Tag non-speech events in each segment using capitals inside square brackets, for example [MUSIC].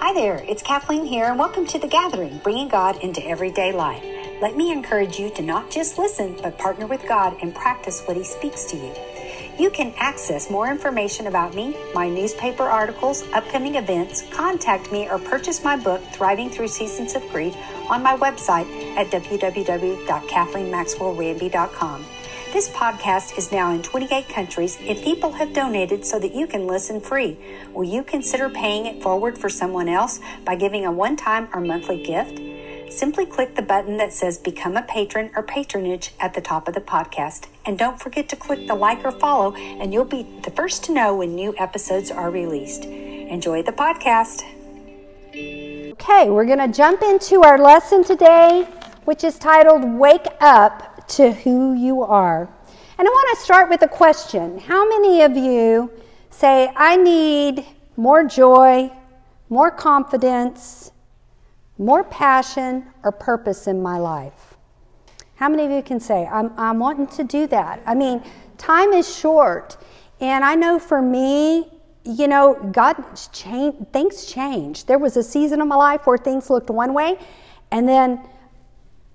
Hi there, it's Kathleen here, and welcome to The Gathering, bringing God into everyday life. Let me encourage you to not just listen, but partner with God and practice what He speaks to you. You can access more information about me, my newspaper articles, upcoming events, contact me, or purchase my book, Thriving Through Seasons of Grief, on my website at www.kathleenmaxwellranby.com. This podcast is now in 28 countries and people have donated so that you can listen free. Will you consider paying it forward for someone else by giving a one time or monthly gift? Simply click the button that says Become a Patron or Patronage at the top of the podcast. And don't forget to click the like or follow, and you'll be the first to know when new episodes are released. Enjoy the podcast. Okay, we're going to jump into our lesson today, which is titled Wake Up to who you are. And I want to start with a question How many of you say, I need more joy, more confidence, more passion, or purpose in my life? How many of you can say, I'm, I'm wanting to do that? I mean, time is short. And I know for me, you know, God changed, things change. There was a season of my life where things looked one way, and then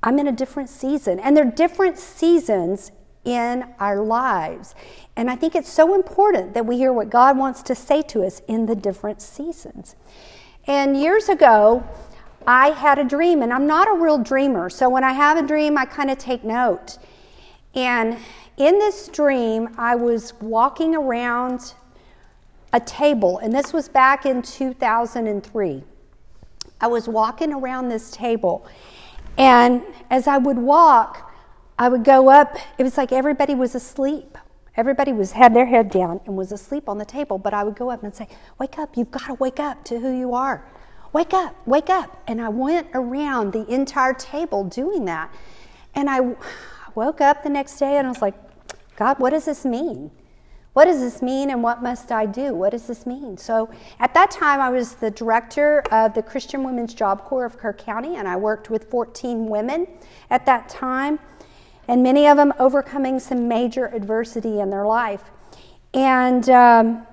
I'm in a different season. And there are different seasons in our lives. And I think it's so important that we hear what God wants to say to us in the different seasons. And years ago, I had a dream, and I'm not a real dreamer. So when I have a dream, I kind of take note. And in this dream, I was walking around a table, and this was back in 2003. I was walking around this table, and as I would walk, I would go up. It was like everybody was asleep. Everybody was had their head down and was asleep on the table. But I would go up and say, "Wake up! You've got to wake up to who you are. Wake up! Wake up!" And I went around the entire table doing that. And I woke up the next day and I was like, "God, what does this mean? What does this mean and what must I do? What does this mean? So at that time, I was the director of the Christian Women's Job Corps of Kerr County, and I worked with 14 women at that time, and many of them overcoming some major adversity in their life. And um,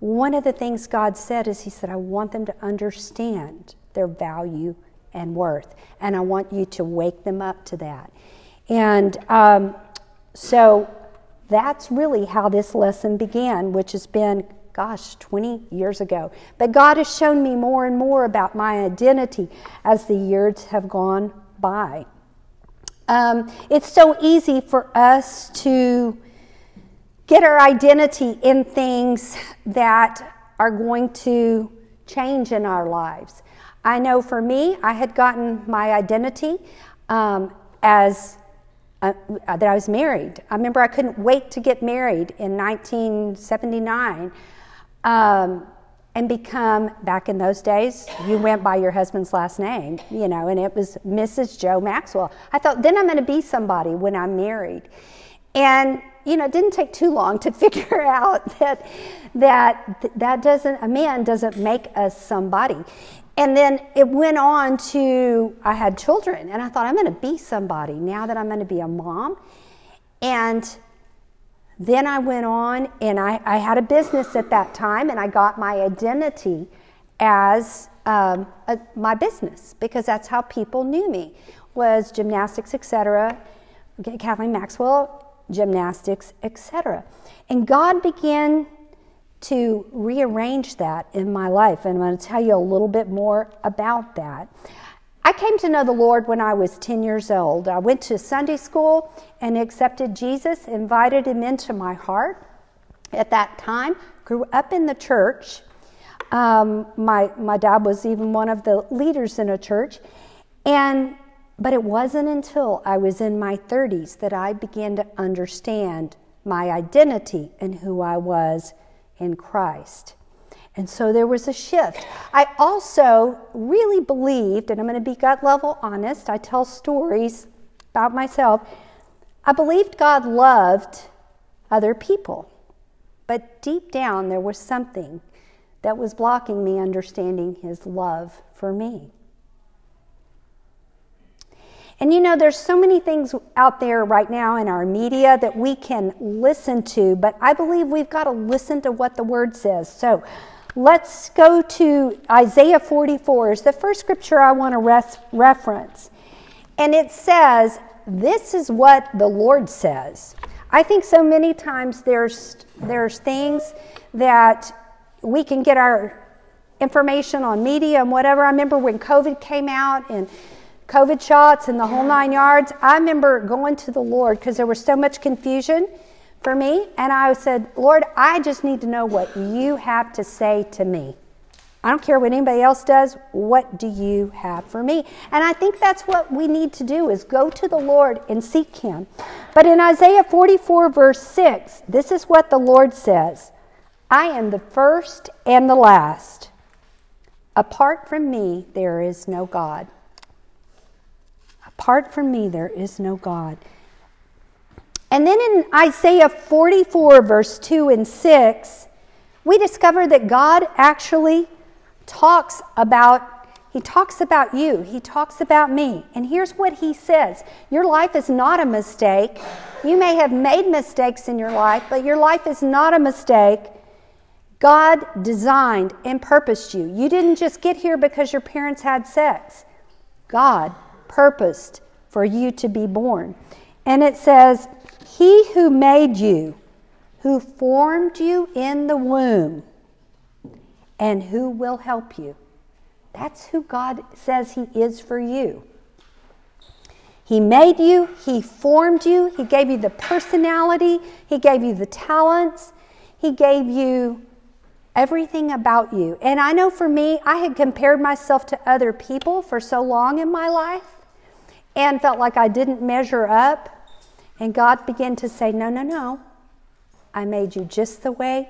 one of the things God said is, He said, I want them to understand their value and worth, and I want you to wake them up to that. And um, so that's really how this lesson began, which has been, gosh, 20 years ago. But God has shown me more and more about my identity as the years have gone by. Um, it's so easy for us to get our identity in things that are going to change in our lives. I know for me, I had gotten my identity um, as uh, that I was married. I remember I couldn't wait to get married in 1979 um, and become, back in those days, you went by your husband's last name, you know, and it was Mrs. Joe Maxwell. I thought, then I'm going to be somebody when I'm married. And, you know, it didn't take too long to [LAUGHS] figure out that that that doesn't a man doesn't make us somebody and then it went on to I had children, and I thought I'm going to be somebody now that I'm going to be a mom. And then I went on, and I, I had a business at that time, and I got my identity as um, a, my business because that's how people knew me was gymnastics, etc. Kathleen Maxwell, gymnastics, etc. And God began to rearrange that in my life. And I'm going to tell you a little bit more about that. I came to know the Lord when I was 10 years old. I went to Sunday school and accepted Jesus, invited him into my heart. At that time, grew up in the church. Um, my, my dad was even one of the leaders in a church. And but it wasn't until I was in my 30s that I began to understand my identity and who I was in Christ. And so there was a shift. I also really believed, and I'm going to be gut level honest, I tell stories about myself. I believed God loved other people. But deep down, there was something that was blocking me understanding His love for me. And you know, there's so many things out there right now in our media that we can listen to, but I believe we've got to listen to what the Word says. So let's go to Isaiah 44. Is the first scripture I want to res- reference. And it says, This is what the Lord says. I think so many times there's, there's things that we can get our information on media and whatever. I remember when COVID came out and COVID shots and the whole nine yards. I remember going to the Lord because there was so much confusion for me. And I said, Lord, I just need to know what you have to say to me. I don't care what anybody else does. What do you have for me? And I think that's what we need to do is go to the Lord and seek him. But in Isaiah 44 verse 6, this is what the Lord says. I am the first and the last. Apart from me there is no God. Apart from me there is no God. And then in Isaiah 44 verse 2 and 6, we discover that God actually talks about he talks about you. He talks about me. And here's what he says Your life is not a mistake. You may have made mistakes in your life, but your life is not a mistake. God designed and purposed you. You didn't just get here because your parents had sex. God purposed for you to be born. And it says, He who made you, who formed you in the womb, and who will help you. That's who God says He is for you. He made you, He formed you, He gave you the personality, He gave you the talents, He gave you everything about you. And I know for me, I had compared myself to other people for so long in my life and felt like I didn't measure up. And God began to say, No, no, no. I made you just the way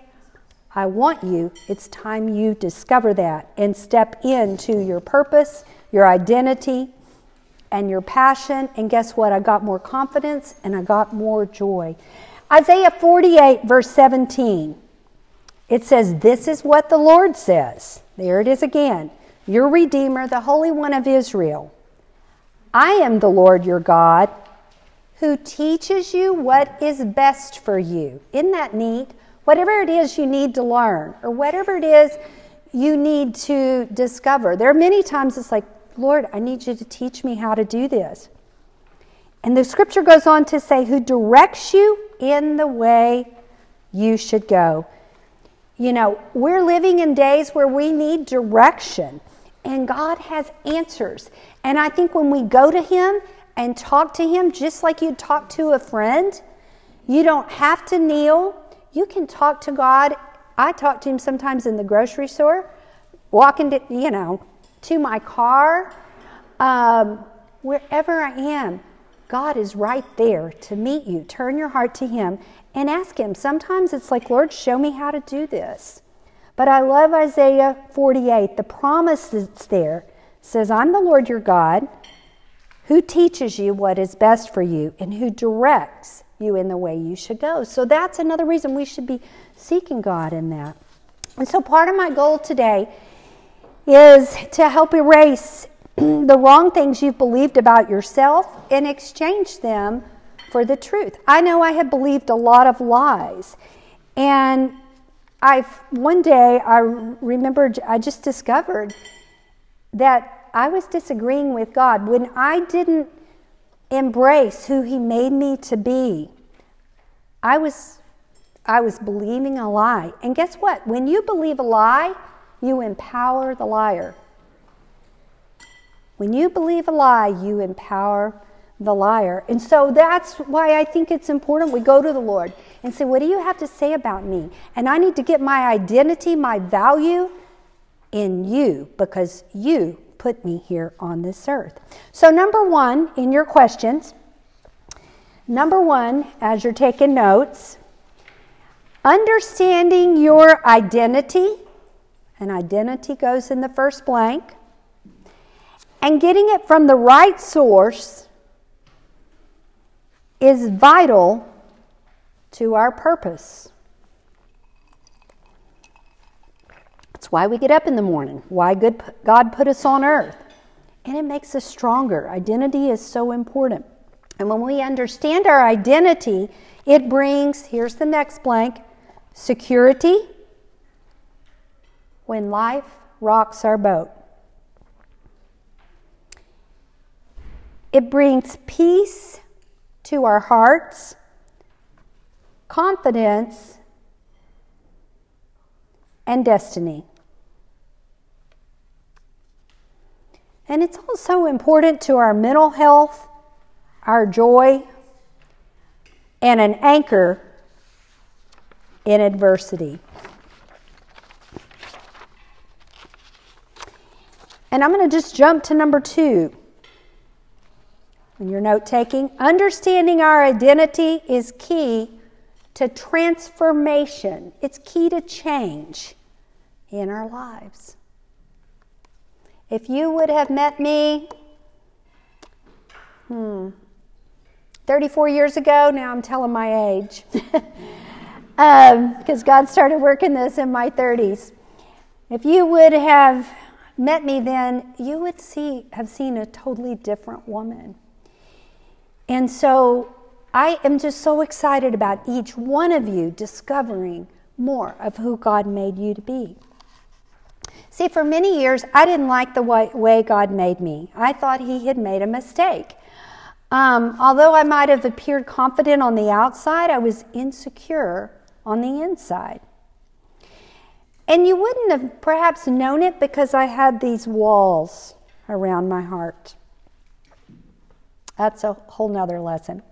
I want you, it's time you discover that and step into your purpose, your identity, and your passion. And guess what? I got more confidence and I got more joy. Isaiah 48, verse 17, it says, This is what the Lord says. There it is again. Your Redeemer, the Holy One of Israel. I am the Lord your God who teaches you what is best for you. Isn't that neat? Whatever it is you need to learn, or whatever it is you need to discover. There are many times it's like, Lord, I need you to teach me how to do this. And the scripture goes on to say, Who directs you in the way you should go. You know, we're living in days where we need direction, and God has answers. And I think when we go to Him and talk to Him, just like you'd talk to a friend, you don't have to kneel. You can talk to God. I talk to Him sometimes in the grocery store, walking to, you know, to my car, um, wherever I am. God is right there to meet you. Turn your heart to Him and ask Him. Sometimes it's like, Lord, show me how to do this. But I love Isaiah 48. The promise that's there says, I'm the Lord your God who teaches you what is best for you and who directs you in the way you should go. So that's another reason we should be seeking God in that. And so part of my goal today is to help erase [CLEARS THROAT] the wrong things you've believed about yourself and exchange them for the truth. I know I have believed a lot of lies. And I one day I remembered I just discovered that I was disagreeing with God when I didn't embrace who he made me to be. I was I was believing a lie. And guess what? When you believe a lie, you empower the liar. When you believe a lie, you empower the liar. And so that's why I think it's important we go to the Lord and say, What do you have to say about me? And I need to get my identity, my value in you because you put me here on this earth. So, number one, in your questions, number one, as you're taking notes, understanding your identity, and identity goes in the first blank, and getting it from the right source is vital to our purpose. That's why we get up in the morning, why good, God put us on earth. And it makes us stronger. Identity is so important. And when we understand our identity, it brings, here's the next blank, security, when life rocks our boat. It brings peace to our hearts, confidence, and destiny. And it's also important to our mental health, our joy, and an anchor in adversity. And I'm going to just jump to number two. When you're note taking, understanding our identity is key to transformation, it's key to change in our lives. If you would have met me, hmm, 34 years ago, now I'm telling my age, because [LAUGHS] um, God started working this in my 30s. If you would have met me then, you would see have seen a totally different woman. And so I am just so excited about each one of you discovering more of who God made you to be. See, for many years, I didn't like the way God made me. I thought He had made a mistake. Um, although I might have appeared confident on the outside, I was insecure on the inside. And you wouldn't have perhaps known it because I had these walls around my heart. That's a whole nother lesson.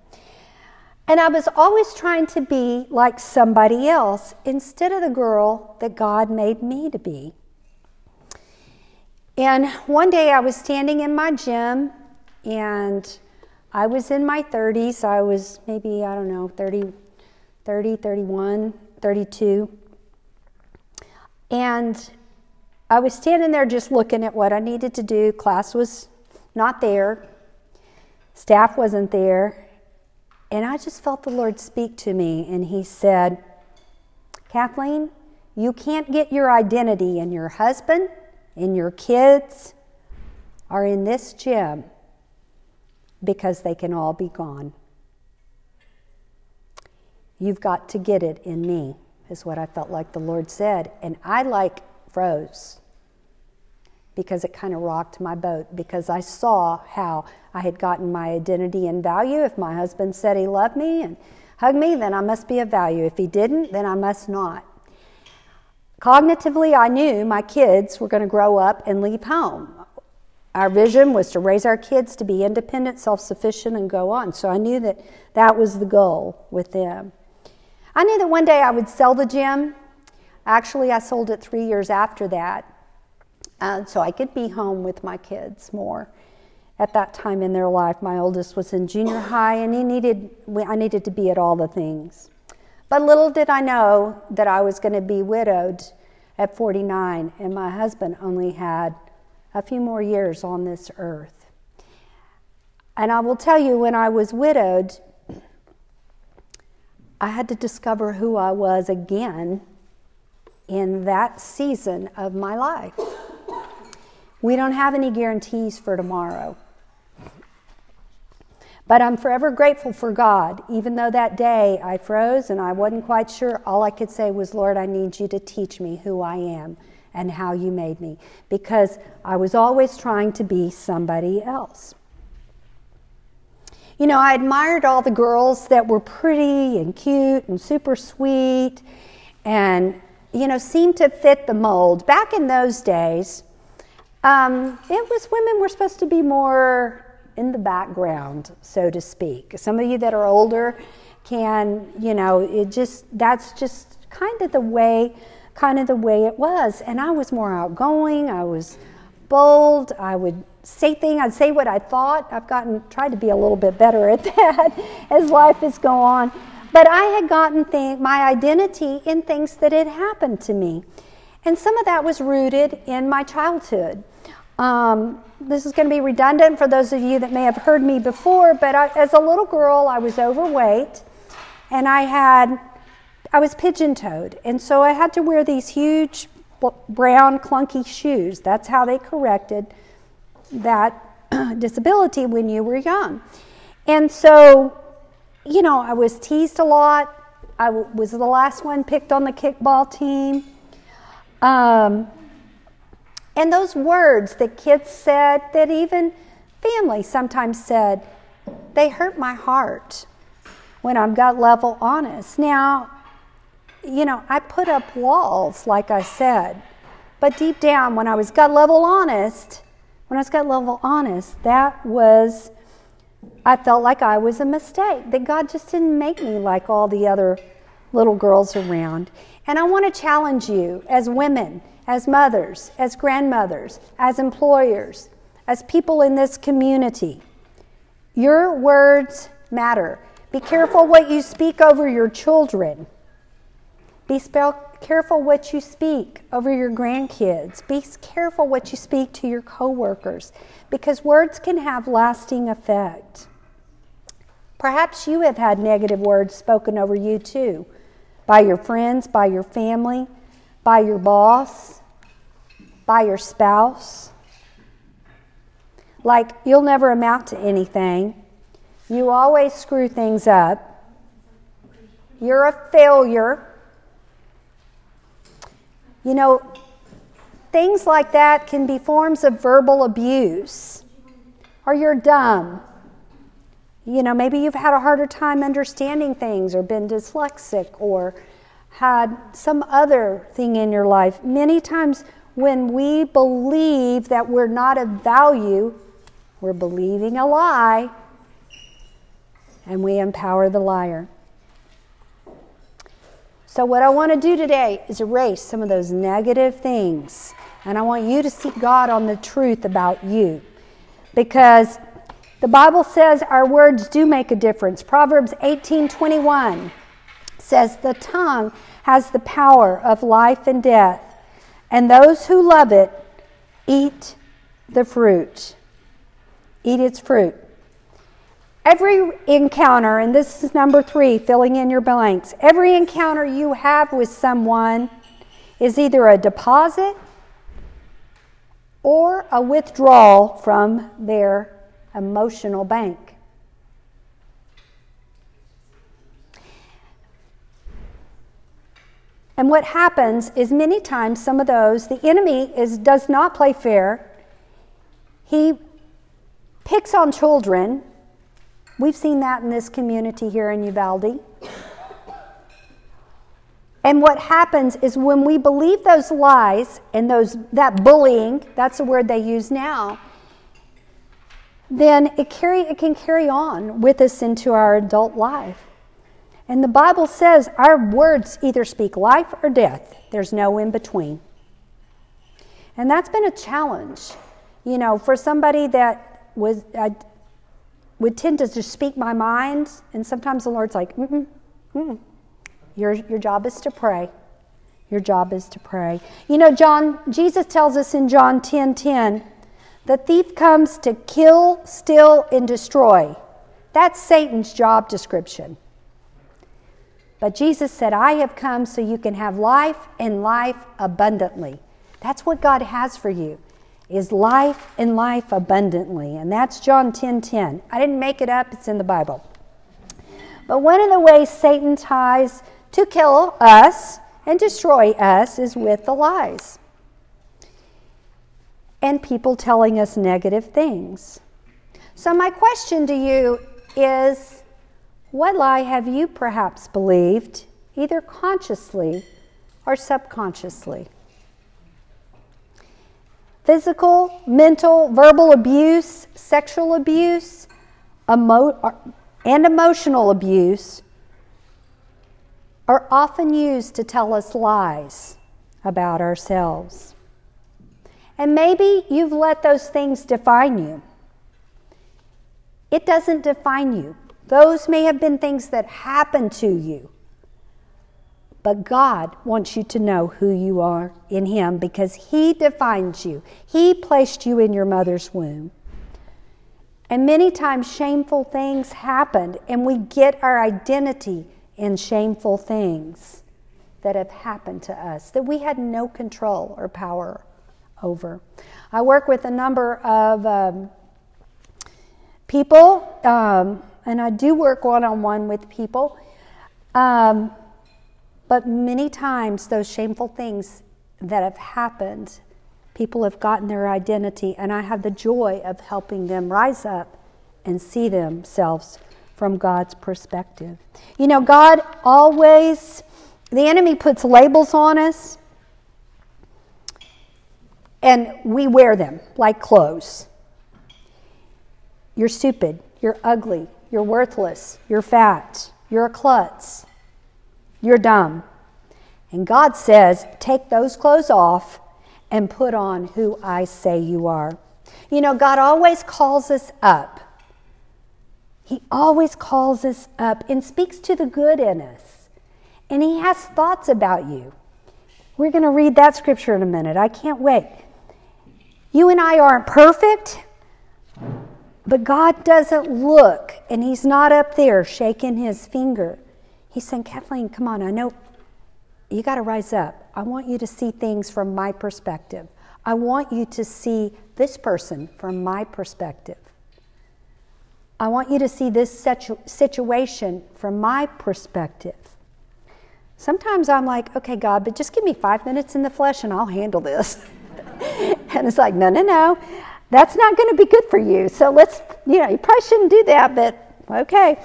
And I was always trying to be like somebody else instead of the girl that God made me to be. And one day I was standing in my gym and I was in my 30s. I was maybe, I don't know, 30, 30 31, 32. And I was standing there just looking at what I needed to do. Class was not there, staff wasn't there. And I just felt the Lord speak to me, and He said, Kathleen, you can't get your identity in your husband, in your kids, or in this gym because they can all be gone. You've got to get it in me is what I felt like the Lord said. And I like froze because it kind of rocked my boat because I saw how I had gotten my identity and value. If my husband said he loved me and hugged me, then I must be of value. If he didn't, then I must not. Cognitively, I knew my kids were going to grow up and leave home. Our vision was to raise our kids to be independent, self sufficient, and go on. So I knew that that was the goal with them. I knew that one day I would sell the gym. Actually, I sold it three years after that, uh, so I could be home with my kids more. At that time in their life, my oldest was in junior high, and he needed I needed to be at all the things. But little did I know that I was going to be widowed at 49, and my husband only had a few more years on this earth. And I will tell you, when I was widowed, I had to discover who I was again in that season of my life. We don't have any guarantees for tomorrow. But I'm forever grateful for God. Even though that day I froze and I wasn't quite sure, all I could say was, Lord, I need you to teach me who I am and how you made me. Because I was always trying to be somebody else. You know, I admired all the girls that were pretty and cute and super sweet and, you know, seemed to fit the mold. Back in those days, um, it was women were supposed to be more in the background, so to speak. Some of you that are older can, you know, it just, that's just kind of the way, kind of the way it was. And I was more outgoing, I was bold, I would say things, I'd say what I thought. I've gotten, tried to be a little bit better at [LAUGHS] that as life has gone on. But I had gotten thing, my identity in things that had happened to me. And some of that was rooted in my childhood. Um, this is going to be redundant for those of you that may have heard me before, but I, as a little girl, I was overweight and I had, I was pigeon toed. And so I had to wear these huge brown clunky shoes. That's how they corrected that [CLEARS THROAT] disability when you were young. And so, you know, I was teased a lot. I was the last one picked on the kickball team. Um, And those words that kids said, that even family sometimes said, they hurt my heart when I'm gut level honest. Now, you know, I put up walls, like I said, but deep down, when I was gut level honest, when I was gut level honest, that was, I felt like I was a mistake, that God just didn't make me like all the other little girls around. And I want to challenge you as women, as mothers, as grandmothers, as employers, as people in this community. Your words matter. Be careful what you speak over your children. Be careful what you speak over your grandkids. Be careful what you speak to your coworkers because words can have lasting effect. Perhaps you have had negative words spoken over you too by your friends, by your family, by your boss, by your spouse. Like, you'll never amount to anything. You always screw things up. You're a failure. You know, things like that can be forms of verbal abuse. Or you're dumb. You know, maybe you've had a harder time understanding things or been dyslexic or had some other thing in your life. Many times when we believe that we're not of value, we're believing a lie and we empower the liar. So, what I want to do today is erase some of those negative things. And I want you to seek God on the truth about you. Because the Bible says our words do make a difference. Proverbs 18 21 says, The tongue has the power of life and death, and those who love it eat the fruit. Eat its fruit. Every encounter, and this is number three, filling in your blanks, every encounter you have with someone is either a deposit or a withdrawal from their emotional bank. And what happens is many times some of those the enemy is does not play fair. He picks on children. We've seen that in this community here in Uvalde. And what happens is when we believe those lies and those that bullying, that's the word they use now, then it, carry, it can carry on with us into our adult life. And the Bible says our words either speak life or death, there's no in between. And that's been a challenge, you know, for somebody that was, I would tend to just speak my mind, and sometimes the Lord's like, mm mm, Your, your job is to pray. Your job is to pray. You know, John, Jesus tells us in John 10 10, the thief comes to kill, steal, and destroy. That's Satan's job description. But Jesus said, I have come so you can have life and life abundantly. That's what God has for you. Is life and life abundantly. And that's John 10 10. I didn't make it up, it's in the Bible. But one of the ways Satan tries to kill us and destroy us is with the lies and people telling us negative things. So, my question to you is what lie have you perhaps believed, either consciously or subconsciously? Physical, mental, verbal abuse, sexual abuse, emo- and emotional abuse are often used to tell us lies about ourselves. And maybe you've let those things define you. It doesn't define you. Those may have been things that happened to you. But God wants you to know who you are in Him because He defines you. He placed you in your mother's womb. And many times shameful things happened, and we get our identity in shameful things that have happened to us that we had no control or power over. I work with a number of um, people, um, and I do work one on one with people. Um, but many times, those shameful things that have happened, people have gotten their identity, and I have the joy of helping them rise up and see themselves from God's perspective. You know, God always, the enemy puts labels on us, and we wear them like clothes. You're stupid, you're ugly, you're worthless, you're fat, you're a klutz, you're dumb. And God says, take those clothes off and put on who I say you are. You know, God always calls us up. He always calls us up and speaks to the good in us. And He has thoughts about you. We're going to read that scripture in a minute. I can't wait. You and I aren't perfect, but God doesn't look and He's not up there shaking His finger. He's saying, Kathleen, come on, I know you got to rise up. I want you to see things from my perspective. I want you to see this person from my perspective. I want you to see this situ- situation from my perspective. Sometimes I'm like, okay, God, but just give me five minutes in the flesh and I'll handle this. [LAUGHS] and it's like, no, no, no, that's not going to be good for you. So let's, you know, you probably shouldn't do that, but okay.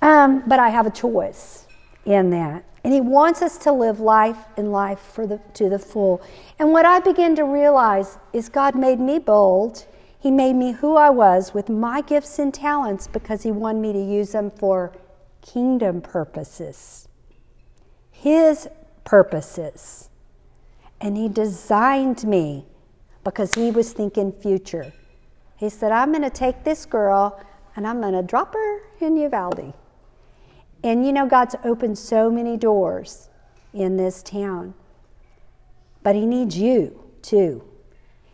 Um, but I have a choice in that. And he wants us to live life and life for the, to the full. And what I begin to realize is God made me bold. He made me who I was with my gifts and talents because he wanted me to use them for kingdom purposes, his purposes. And he designed me because he was thinking future. He said, I'm going to take this girl and I'm going to drop her in Uvalde. And you know, God's opened so many doors in this town. But He needs you too.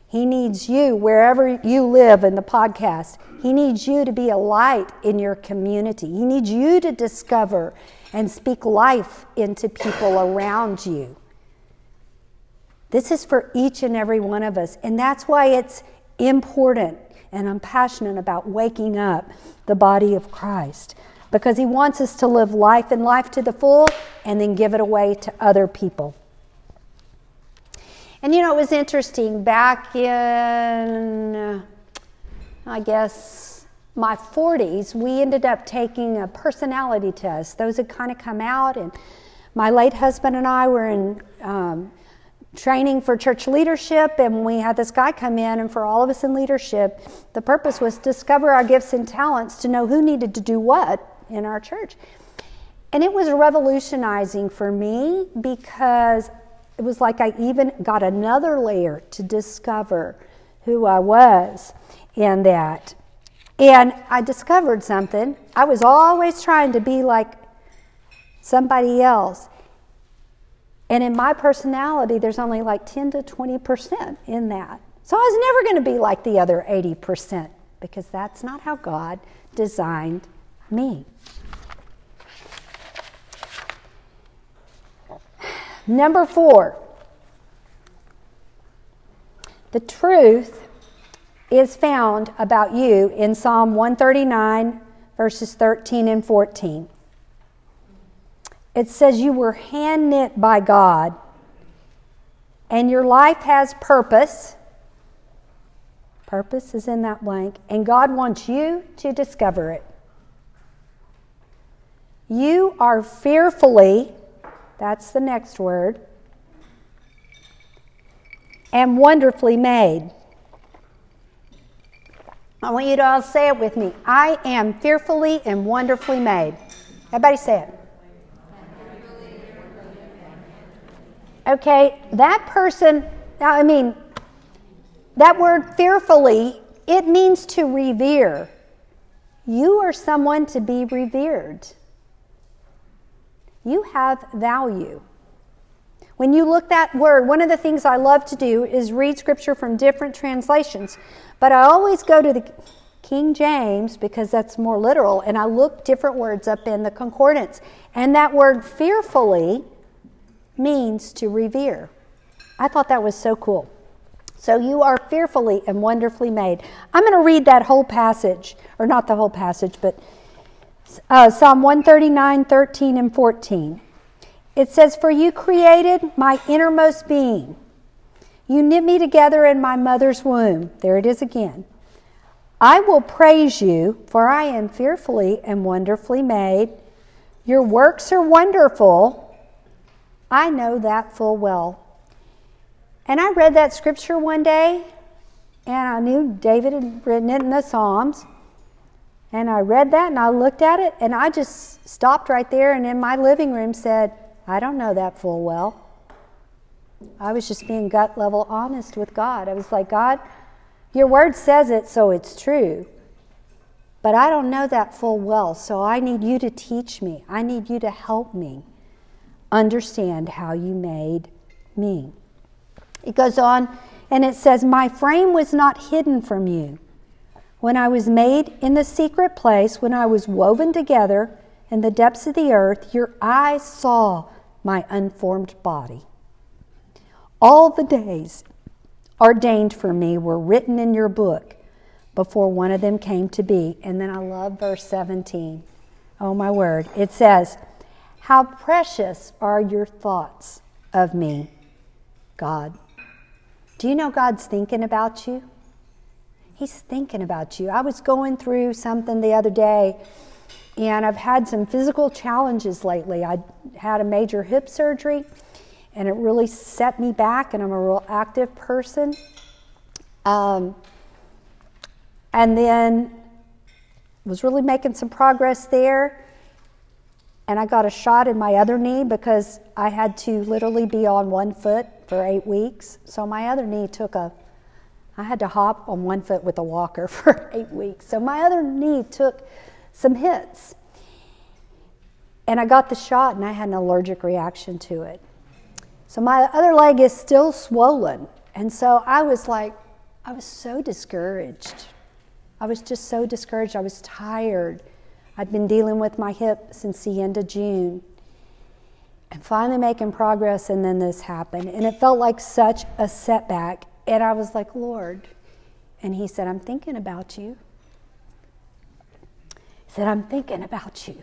He needs you wherever you live in the podcast. He needs you to be a light in your community. He needs you to discover and speak life into people around you. This is for each and every one of us. And that's why it's important. And I'm passionate about waking up the body of Christ because He wants us to live life and life to the full and then give it away to other people. And you know, it was interesting back in, I guess, my 40s, we ended up taking a personality test. Those had kind of come out, and my late husband and I were in um, training for church leadership, and we had this guy come in, and for all of us in leadership, the purpose was to discover our gifts and talents to know who needed to do what in our church. And it was revolutionizing for me because it was like I even got another layer to discover who I was in that. And I discovered something. I was always trying to be like somebody else. And in my personality, there's only like 10 to 20% in that. So I was never going to be like the other 80% because that's not how God designed me. Number four, the truth is found about you in Psalm 139, verses 13 and 14. It says, You were hand knit by God, and your life has purpose. Purpose is in that blank, and God wants you to discover it. You are fearfully that's the next word. And wonderfully made. I want you to all say it with me. I am fearfully and wonderfully made. Everybody say it. Okay, that person, I mean, that word fearfully, it means to revere. You are someone to be revered. You have value. When you look that word, one of the things I love to do is read scripture from different translations, but I always go to the King James because that's more literal, and I look different words up in the concordance. And that word fearfully means to revere. I thought that was so cool. So you are fearfully and wonderfully made. I'm going to read that whole passage, or not the whole passage, but uh, Psalm 139, 13, and 14. It says, For you created my innermost being. You knit me together in my mother's womb. There it is again. I will praise you, for I am fearfully and wonderfully made. Your works are wonderful. I know that full well. And I read that scripture one day, and I knew David had written it in the Psalms. And I read that and I looked at it, and I just stopped right there and in my living room said, I don't know that full well. I was just being gut level honest with God. I was like, God, your word says it, so it's true. But I don't know that full well, so I need you to teach me. I need you to help me understand how you made me. It goes on and it says, My frame was not hidden from you. When I was made in the secret place, when I was woven together in the depths of the earth, your eyes saw my unformed body. All the days ordained for me were written in your book before one of them came to be. And then I love verse 17. Oh, my word. It says, How precious are your thoughts of me, God. Do you know God's thinking about you? He's thinking about you. I was going through something the other day, and I've had some physical challenges lately. I had a major hip surgery, and it really set me back, and I'm a real active person. Um, and then was really making some progress there. And I got a shot in my other knee because I had to literally be on one foot for eight weeks. So my other knee took a, I had to hop on one foot with a walker [LAUGHS] for eight weeks. So my other knee took some hits. And I got the shot and I had an allergic reaction to it. So my other leg is still swollen. And so I was like, I was so discouraged. I was just so discouraged. I was tired. I'd been dealing with my hip since the end of June. And finally making progress, and then this happened. And it felt like such a setback. And I was like, Lord. And He said, I'm thinking about you. He said, I'm thinking about you.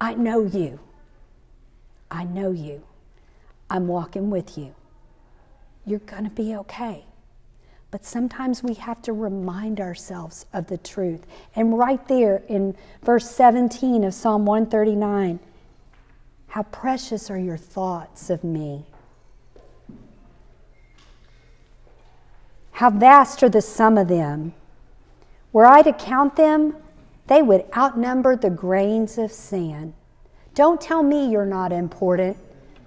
I know you. I know you. I'm walking with you. You're going to be okay. But sometimes we have to remind ourselves of the truth. And right there in verse 17 of Psalm 139, how precious are your thoughts of me. How vast are the sum of them. Were I to count them, they would outnumber the grains of sand. Don't tell me you're not important.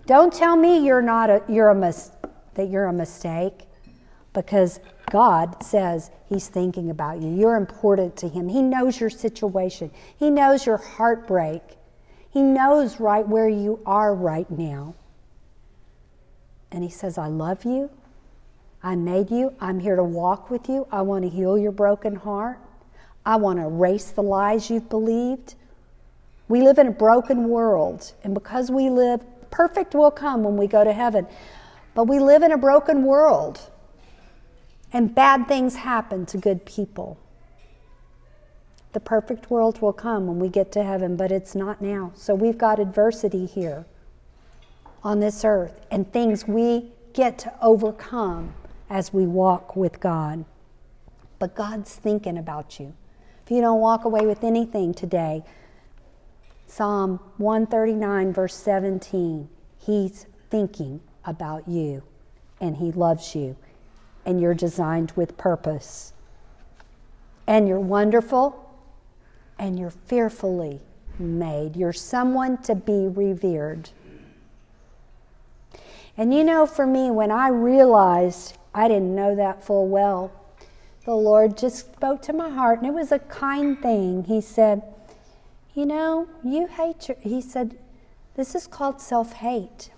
Don't tell me you're not a, you're a mis- that you're a mistake because God says He's thinking about you. You're important to Him. He knows your situation, He knows your heartbreak, He knows right where you are right now. And He says, I love you. I made you. I'm here to walk with you. I want to heal your broken heart. I want to erase the lies you've believed. We live in a broken world, and because we live, perfect will come when we go to heaven. But we live in a broken world. And bad things happen to good people. The perfect world will come when we get to heaven, but it's not now. So we've got adversity here on this earth and things we get to overcome as we walk with God. But God's thinking about you. If you don't walk away with anything today, Psalm 139, verse 17, He's thinking about you and He loves you and you're designed with purpose. And you're wonderful and you're fearfully made. You're someone to be revered. And you know, for me, when I realized I didn't know that full well, the Lord just spoke to my heart, and it was a kind thing. He said, You know, you hate your, he said, this is called self hate.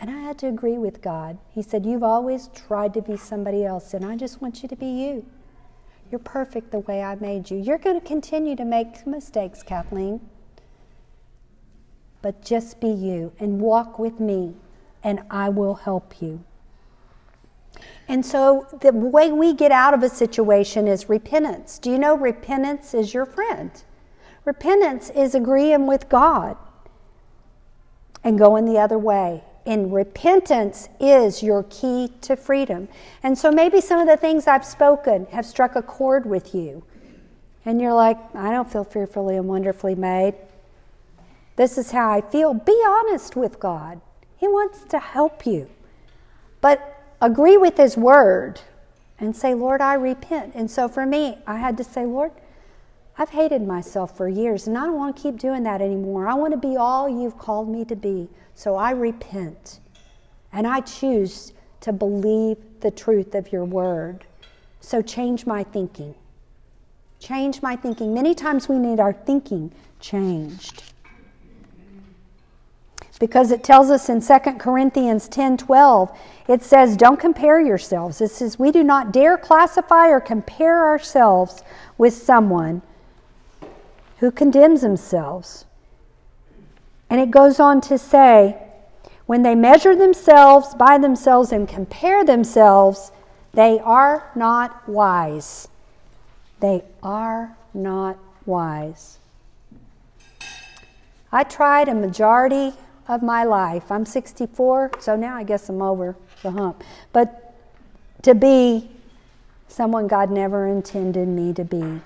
And I had to agree with God. He said, You've always tried to be somebody else, and I just want you to be you. You're perfect the way I made you. You're going to continue to make mistakes, Kathleen. But just be you and walk with me, and I will help you. And so, the way we get out of a situation is repentance. Do you know repentance is your friend? Repentance is agreeing with God and going the other way And repentance is your key to freedom. And so maybe some of the things I've spoken have struck a chord with you. And you're like, I don't feel fearfully and wonderfully made. This is how I feel. Be honest with God. He wants to help you. But agree with His word and say, Lord, I repent. And so for me, I had to say, Lord, I've hated myself for years, and I don't want to keep doing that anymore. I want to be all you've called me to be. So I repent. And I choose to believe the truth of your word. So change my thinking. Change my thinking. Many times we need our thinking changed. Because it tells us in 2 Corinthians 10 12, it says, Don't compare yourselves. It says, We do not dare classify or compare ourselves with someone who condemns themselves. And it goes on to say, when they measure themselves by themselves and compare themselves, they are not wise. They are not wise. I tried a majority of my life. I'm 64, so now I guess I'm over the hump. But to be someone God never intended me to be.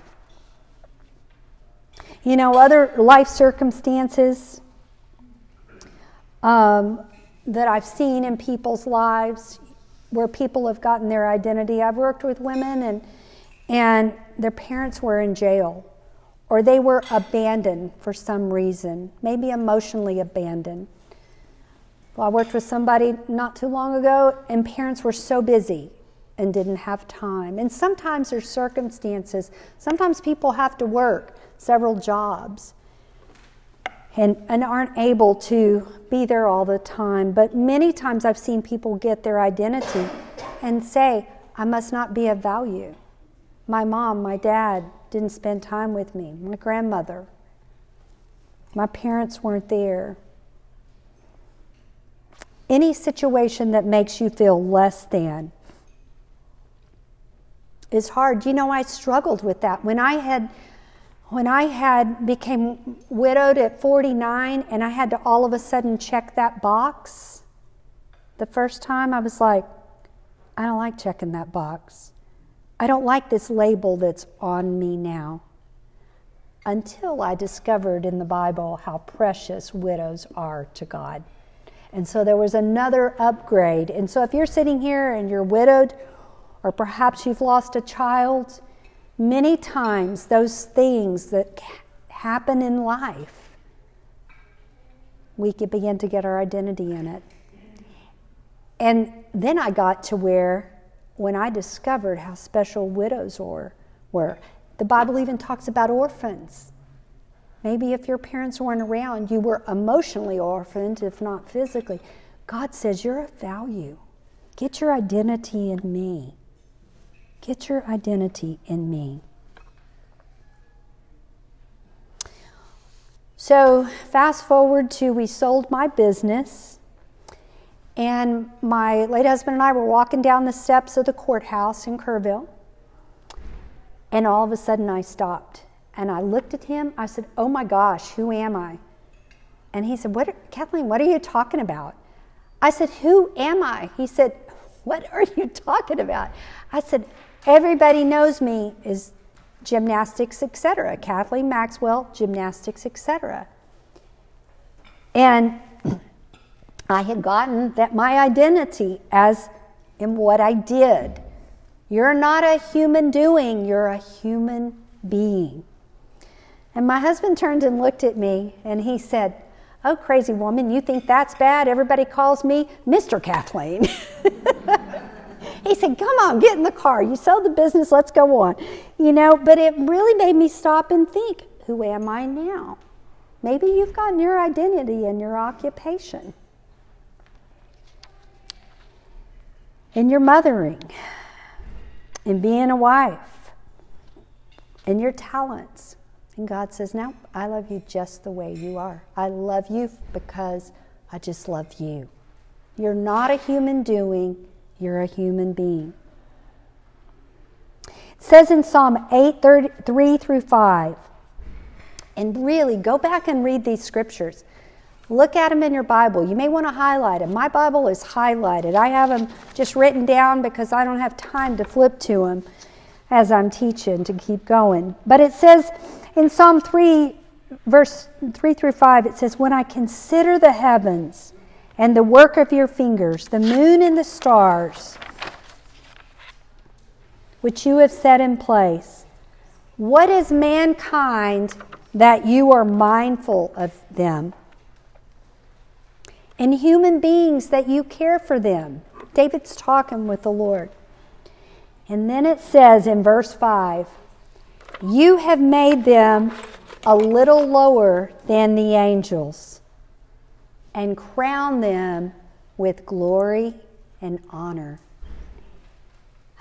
You know, other life circumstances um, that I've seen in people's lives where people have gotten their identity. I've worked with women and and their parents were in jail or they were abandoned for some reason, maybe emotionally abandoned. Well, I worked with somebody not too long ago, and parents were so busy and didn't have time. And sometimes there's circumstances, sometimes people have to work several jobs and, and aren't able to be there all the time. But many times I've seen people get their identity and say, I must not be of value. My mom, my dad didn't spend time with me, my grandmother, my parents weren't there. Any situation that makes you feel less than is hard. You know, I struggled with that. When I had when I had became widowed at 49 and I had to all of a sudden check that box, the first time I was like, I don't like checking that box. I don't like this label that's on me now. Until I discovered in the Bible how precious widows are to God. And so there was another upgrade. And so if you're sitting here and you're widowed, or perhaps you've lost a child, Many times, those things that happen in life, we can begin to get our identity in it. And then I got to where, when I discovered how special widows were, were the Bible even talks about orphans. Maybe if your parents weren't around, you were emotionally orphaned, if not physically. God says you're of value. Get your identity in me. Get your identity in me. So, fast forward to we sold my business, and my late husband and I were walking down the steps of the courthouse in Kerrville, and all of a sudden I stopped and I looked at him. I said, Oh my gosh, who am I? And he said, What, Kathleen, what are you talking about? I said, Who am I? He said, What are you talking about? I said, Everybody knows me as gymnastics, etc. Kathleen Maxwell, gymnastics, etc. And I had gotten that my identity as in what I did. You're not a human doing, you're a human being. And my husband turned and looked at me and he said, Oh, crazy woman, you think that's bad? Everybody calls me Mr. Kathleen. [LAUGHS] He said, Come on, get in the car. You sold the business, let's go on. You know, but it really made me stop and think who am I now? Maybe you've gotten your identity in your occupation, in your mothering, in being a wife, in your talents. And God says, Now I love you just the way you are. I love you because I just love you. You're not a human doing, you're a human being. It says in Psalm 8 3 through 5, and really go back and read these scriptures. Look at them in your Bible. You may want to highlight them. My Bible is highlighted. I have them just written down because I don't have time to flip to them as I'm teaching to keep going. But it says in Psalm 3, verse 3 through 5, it says, When I consider the heavens and the work of your fingers, the moon and the stars, which you have set in place, what is mankind that you are mindful of them? And human beings that you care for them. David's talking with the Lord. And then it says in verse 5 You have made them a little lower than the angels and crown them with glory and honor.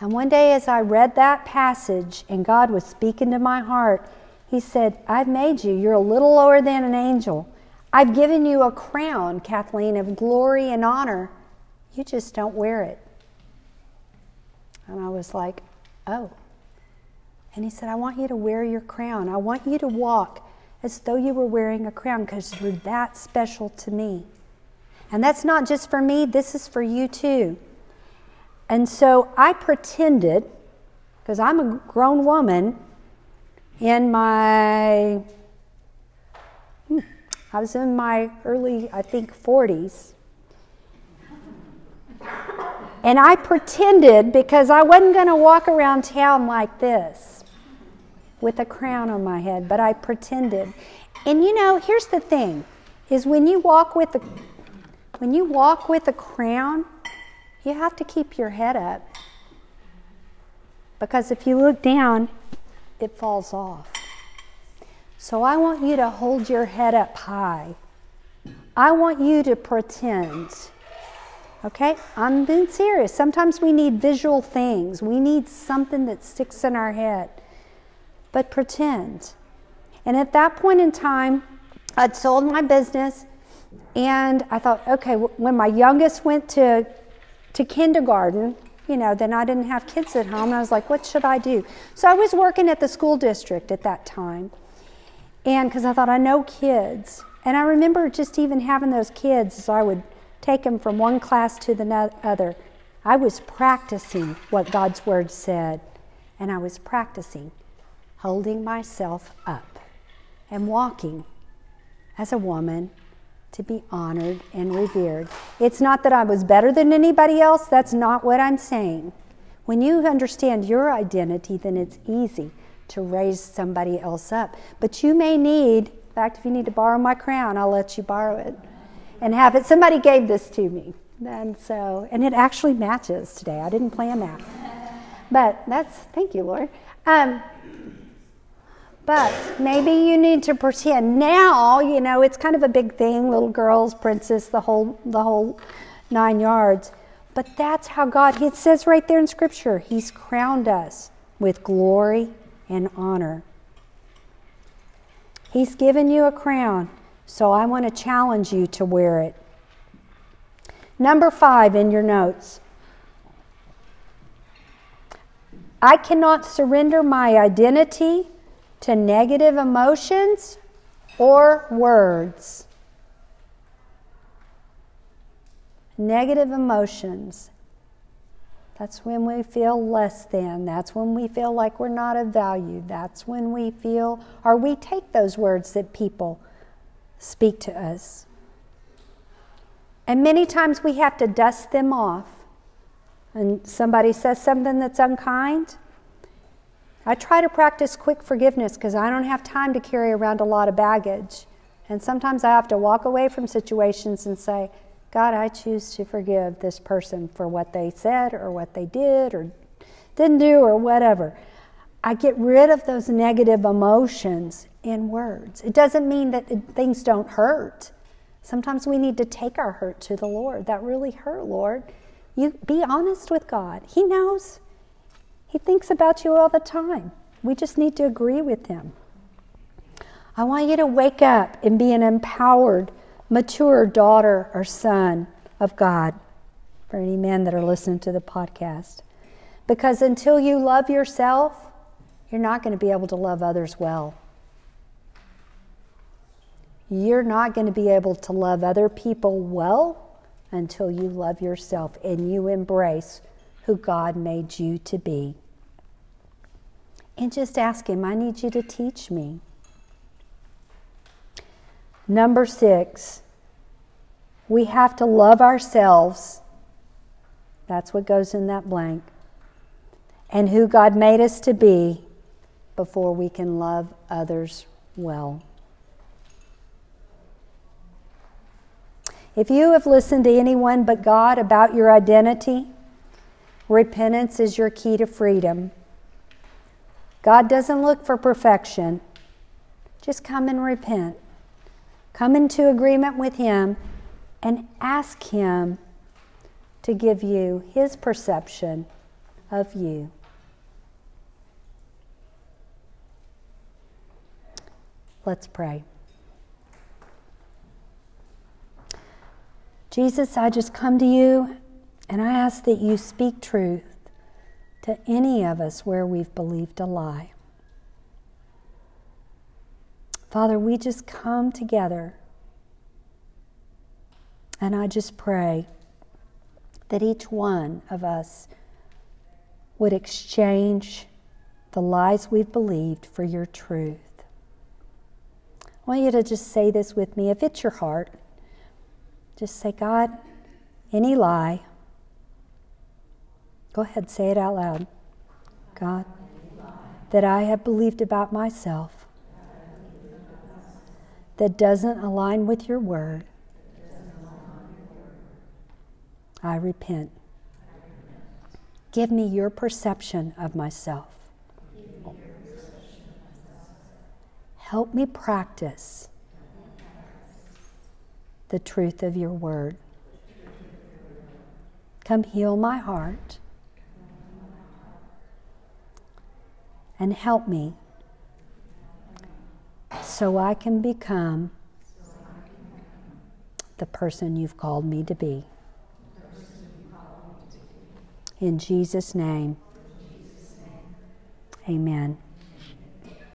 And one day, as I read that passage and God was speaking to my heart, He said, I've made you. You're a little lower than an angel. I've given you a crown, Kathleen, of glory and honor. You just don't wear it. And I was like, oh. And he said, I want you to wear your crown. I want you to walk as though you were wearing a crown because you're that special to me. And that's not just for me, this is for you too. And so I pretended, because I'm a grown woman, in my, hmm, I was in my early, I think, 40s. And I pretended because I wasn't going to walk around town like this with a crown on my head, but I pretended. And you know, here's the thing is when you walk with a when you walk with a crown, you have to keep your head up. Because if you look down, it falls off. So I want you to hold your head up high. I want you to pretend. Okay? I'm being serious. Sometimes we need visual things, we need something that sticks in our head. But pretend. And at that point in time, I'd sold my business, and I thought, okay, when my youngest went to to kindergarten, you know, then I didn't have kids at home. I was like, what should I do? So I was working at the school district at that time. And because I thought, I know kids. And I remember just even having those kids, so I would take them from one class to the other. I was practicing what God's Word said. And I was practicing holding myself up and walking as a woman to be honored and revered. It's not that I was better than anybody else, that's not what I'm saying. When you understand your identity, then it's easy to raise somebody else up. But you may need, in fact, if you need to borrow my crown, I'll let you borrow it and have it. Somebody gave this to me. And so, and it actually matches today. I didn't plan that. But that's, thank you, Lord. Um, but maybe you need to pretend now, you know, it's kind of a big thing, little girls, princess, the whole the whole nine yards. But that's how God, it says right there in Scripture, He's crowned us with glory and honor. He's given you a crown, so I want to challenge you to wear it. Number five in your notes. I cannot surrender my identity to negative emotions or words. Negative emotions. That's when we feel less than. That's when we feel like we're not of value. That's when we feel, or we take those words that people speak to us. And many times we have to dust them off. And somebody says something that's unkind, I try to practice quick forgiveness because I don't have time to carry around a lot of baggage. And sometimes I have to walk away from situations and say, God, I choose to forgive this person for what they said or what they did or didn't do or whatever. I get rid of those negative emotions in words. It doesn't mean that things don't hurt. Sometimes we need to take our hurt to the Lord. That really hurt, Lord. You be honest with God. He knows. He thinks about you all the time. We just need to agree with Him. I want you to wake up and be an empowered, mature daughter or son of God for any men that are listening to the podcast. Because until you love yourself, you're not going to be able to love others well. you're not going to be able to love other people well until you love yourself and you embrace who God made you to be. And just ask Him, I need you to teach me. Number six, we have to love ourselves. That's what goes in that blank. And who God made us to be before we can love others well. If you have listened to anyone but God about your identity, repentance is your key to freedom. God doesn't look for perfection. Just come and repent. Come into agreement with Him and ask Him to give you His perception of you. Let's pray. Jesus, I just come to you and I ask that you speak truth to any of us where we've believed a lie. Father, we just come together and I just pray that each one of us would exchange the lies we've believed for your truth. I want you to just say this with me. If it's your heart, just say, God, any lie, go ahead, say it out loud. God, that I have believed about myself that doesn't align with your word, I repent. Give me your perception of myself. Help me practice the truth of your word. Come heal my heart and help me so I can become the person you've called me to be. In Jesus' name, amen.